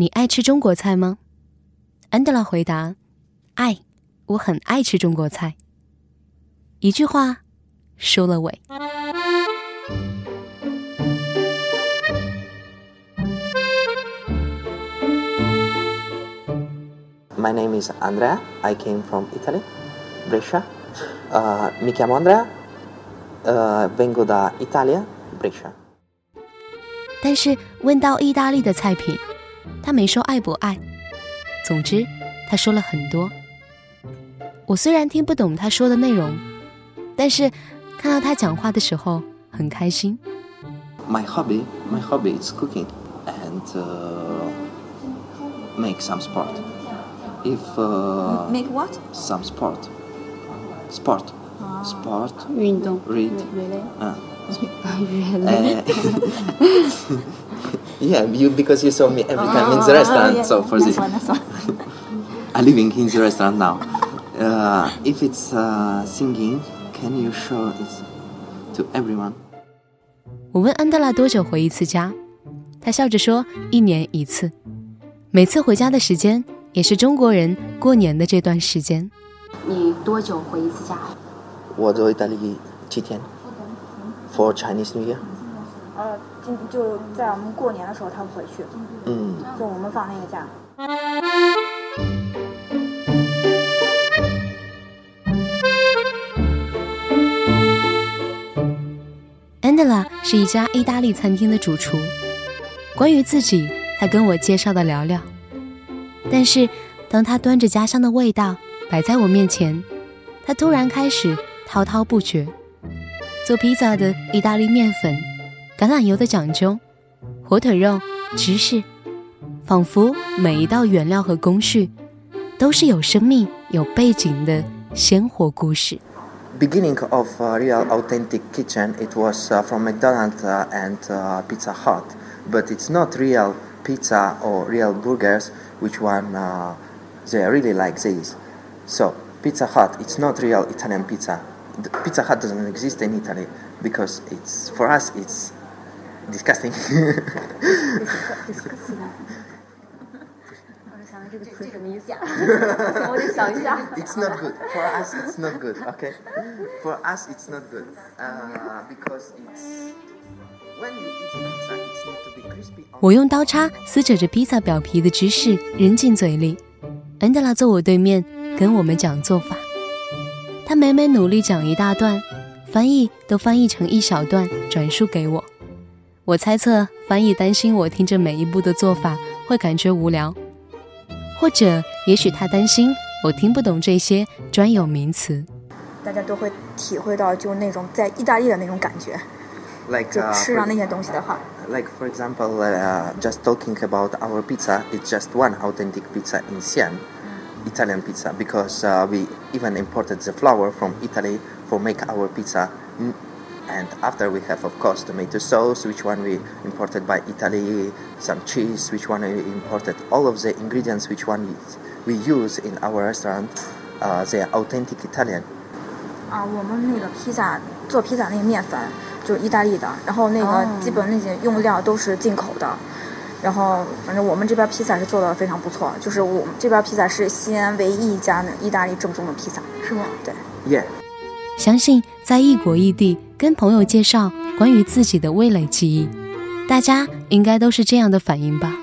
你爱吃中国菜吗？安德拉回答：“爱，我很爱吃中国菜。”一句话收了尾。My name is Andrea. I came from Italy, Brescia. Uh, mi chiamo Andrea. Uh, vengo da Italia, Brescia. 但是问到意大利的菜品，他没说爱不爱。总之，他说了很多。我虽然听不懂他说的内容，但是看到他讲话的时候很开心。My hobby, my hobby is cooking and uh, make some sport. If uh, Make what? some sport, sport, sport, 运动 read. Really? Uh, uh, yeah, you because you saw me every time in the restaurant. so for this, one, one. I'm living in the restaurant now. Uh, if it's uh, singing, can you show it to everyone? 我问安德拉多久回一次家，他笑着说一年一次。每次回家的时间也是中国人过年的这段时间。你多久回一次家？我在意大利七天 for Chinese New Year. 呃，今就在我们过年的时候他回去，嗯，就我们放那个假。Angela 是一家意大利餐厅的主厨。关于自己，他跟我介绍的寥寥。但是，当他端着家乡的味道摆在我面前，他突然开始滔滔不绝。做披萨的意大利面粉、橄榄油的讲究、火腿肉、芝士，仿佛每一道原料和工序都是有生命、有背景的鲜活故事。 beginning of uh, real authentic kitchen it was uh, from mcdonald's uh, and uh, pizza hut but it's not real pizza or real burgers which one uh, they really like this so pizza hut it's not real italian pizza the pizza hut doesn't exist in italy because it's for us it's disgusting 我想这个词什么意思？我得想一下。it's not good for us it's not good okay for us it's not good uh, because it's when you eat pizza it's need to be crispy 我用刀叉撕扯着披萨表皮的芝士扔进嘴里，安德拉坐我对面跟我们讲做法。他每每努力讲一大段，翻译都翻译成一小段转述给我。我猜测翻译担心我听着每一步的做法会感觉无聊，或者也许他担心我听不懂这些专有名词。大家都会体会到就那种在意大利的那种感觉， like 就 uh, 吃 for, 上那些东西的话， like for example uh, just talking about our pizza it's just one authentic pizza in Siena Italian pizza because uh, we even imported the flour from Italy for make our pizza Mm, and after we have of course tomato sauce which one we imported by Italy some cheese which one we imported all of the ingredients which one we, we use in our restaurant uh, they are authentic Italian 啊，我们那个披萨做披萨那个面粉就是意大利的，然后那个哦基本那些用料都是进口的，然后反正我们这边披萨是做的非常不错，就是我们这边披萨是西安唯一一家那意大利正宗的披萨，是吗？对。 yeah 相信 在异国异地跟朋友介绍关于自己的味蕾记忆，大家应该都是这样的反应吧。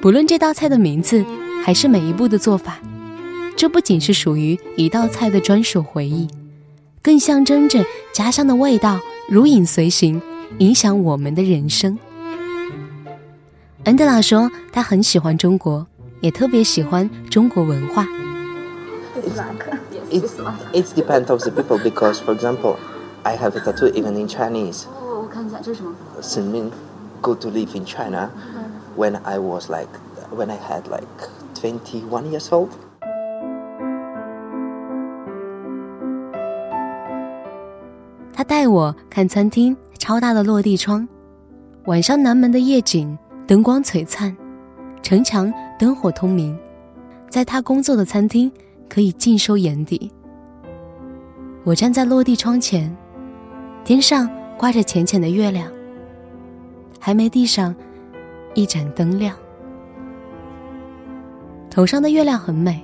不论这道菜的名字，还是每一步的做法，这不仅是属于一道菜的专属回忆，更象征着家乡的味道如影随形，影响我们的人生。安德拉说，他很喜欢中国，也特别喜欢中国文化。It's, it's depends of the people because, for example, I have a tattoo even in Chinese. 哦，我看一下这是什么？ Sinmin go to live in China when I was like when I had like 21 years old. 他带我看餐厅超大的落地窗，晚上南门的夜景灯光璀璨，城墙灯火通明，在他工作的餐厅 可以尽收眼底。我站在落地窗前，天上挂着浅浅的月亮，还没地上一盏灯亮。头上的月亮很美，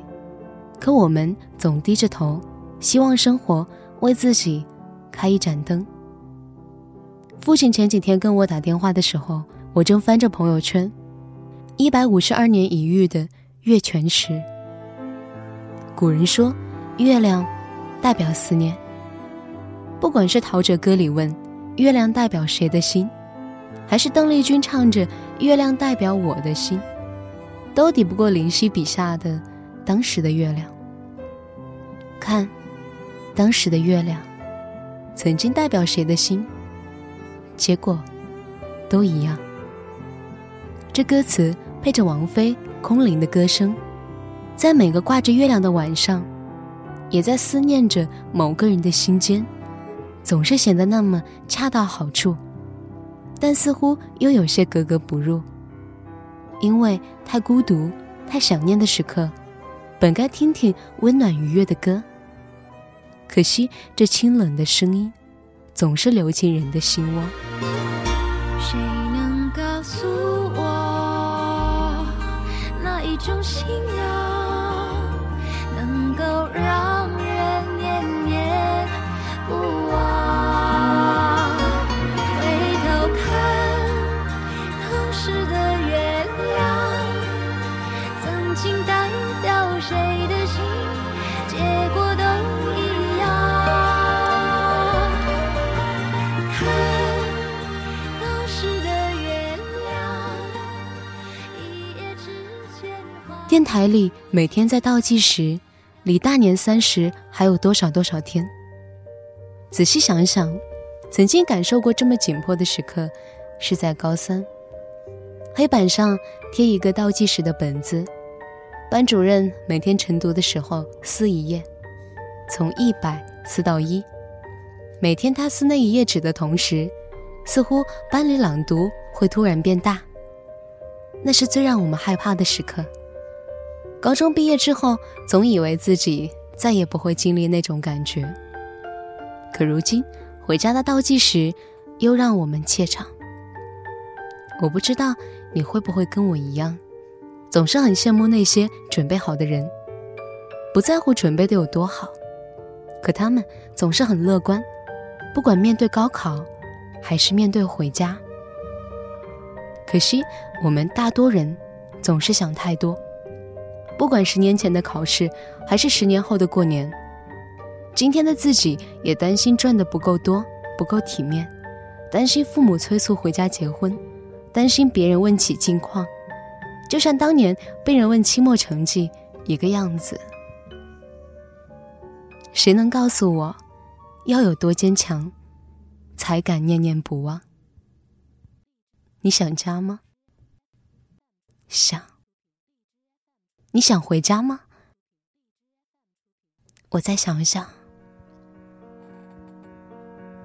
可我们总低着头，希望生活为自己开一盏灯。父亲前几天跟我打电话的时候，我正翻着朋友圈，一百五十二年一遇的月全食。古人说，月亮代表思念。不管是陶喆歌里问月亮代表谁的心，还是邓丽君唱着月亮代表我的心，都抵不过林夕笔下的当时的月亮。看，当时的月亮，曾经代表谁的心？结果，都一样。这歌词配着王菲空灵的歌声，在每个挂着月亮的晚上，也在思念着某个人的心间。总是显得那么恰到好处，但似乎又有些格格不入。因为太孤独、太想念的时刻，本该听听温暖愉悦的歌。可惜这清冷的声音，总是流进人的心窝。谁能告诉我，哪一种信仰台里每天在倒计时，离大年三十还有多少多少天？仔细想想，曾经感受过这么紧迫的时刻，是在高三。黑板上贴一个倒计时的本子，班主任每天晨读的时候撕一页，从一百撕到一。每天他撕那一页纸的同时，似乎班里朗读会突然变大。那是最让我们害怕的时刻。高中毕业之后，总以为自己再也不会经历那种感觉。可如今，回家的倒计时又让我们怯场。我不知道你会不会跟我一样，总是很羡慕那些准备好的人，不在乎准备的有多好，可他们总是很乐观，不管面对高考，还是面对回家。可惜我们大多人总是想太多，不管十年前的考试，还是十年后的过年，今天的自己也担心赚的不够多，不够体面，担心父母催促回家结婚，担心别人问起近况，就像当年被人问期末成绩一个样子。谁能告诉我，要有多坚强，才敢念念不忘？你想家吗？想。你想回家吗？我再想一想。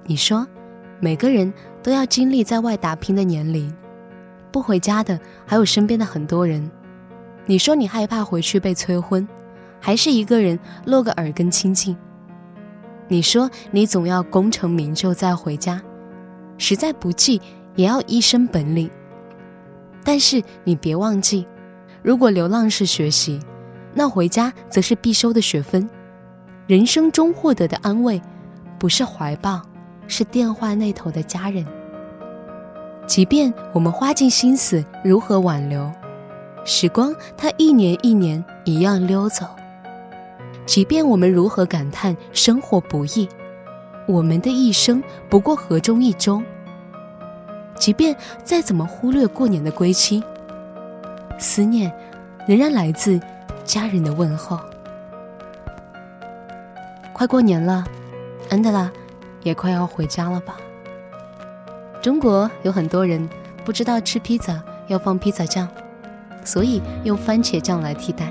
你说，每个人都要经历在外打拼的年龄，不回家的还有身边的很多人。你说你害怕回去被催婚，还是一个人落个耳根清净？你说你总要功成名就再回家，实在不济也要一身本领。但是你别忘记，如果流浪是学习，那回家则是必修的学分。人生中获得的安慰，不是怀抱，是电话那头的家人。即便我们花尽心思如何挽留，时光它一年一年一样溜走。即便我们如何感叹生活不易，我们的一生不过河中一粥。即便再怎么忽略过年的归期，思念仍然来自家人的问候。快过年了，安德拉也快要回家了吧？中国有很多人不知道吃披萨要放披萨酱，所以用番茄酱来替代。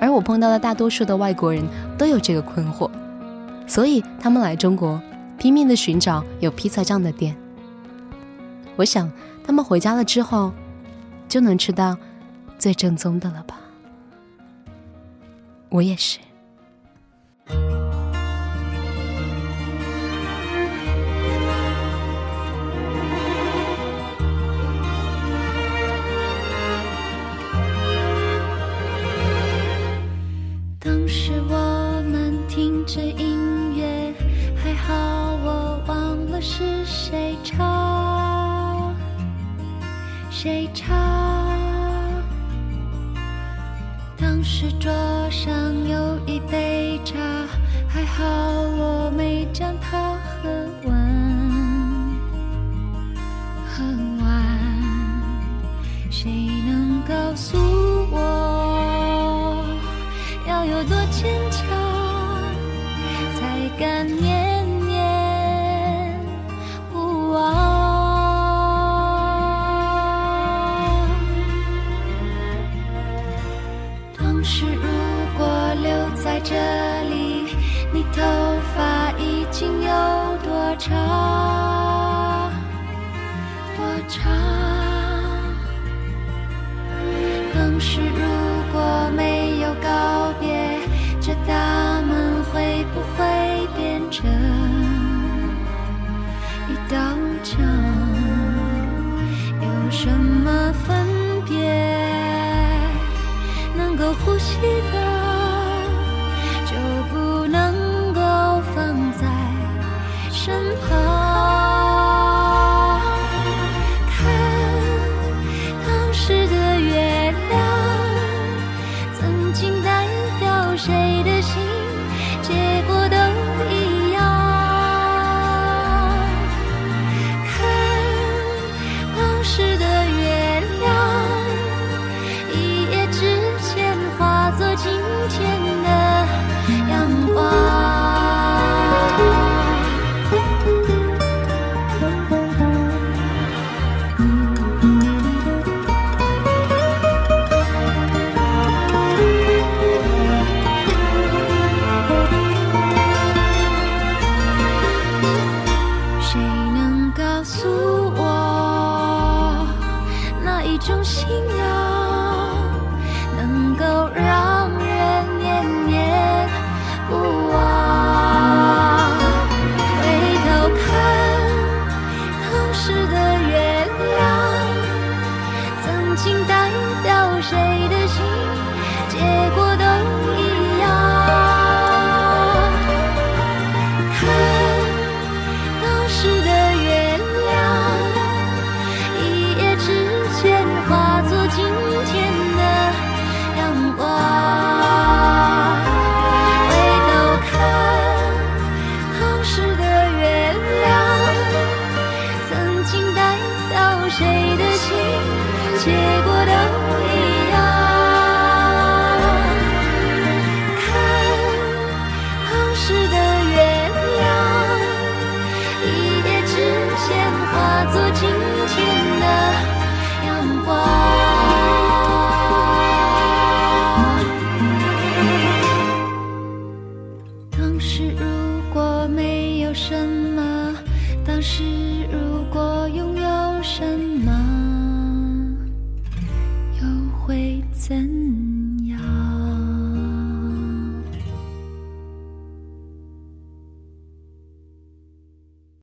而我碰到的大多数的外国人都有这个困惑，所以他们来中国拼命的寻找有披萨酱的店。我想他们回家了之后，就能吃到最正宗的了吧。我也是。当时我们听着音乐还好我忘了是谁唱。谁唱？当时桌上有一杯茶，还好我没将它喝完。喝完，谁能告诉我？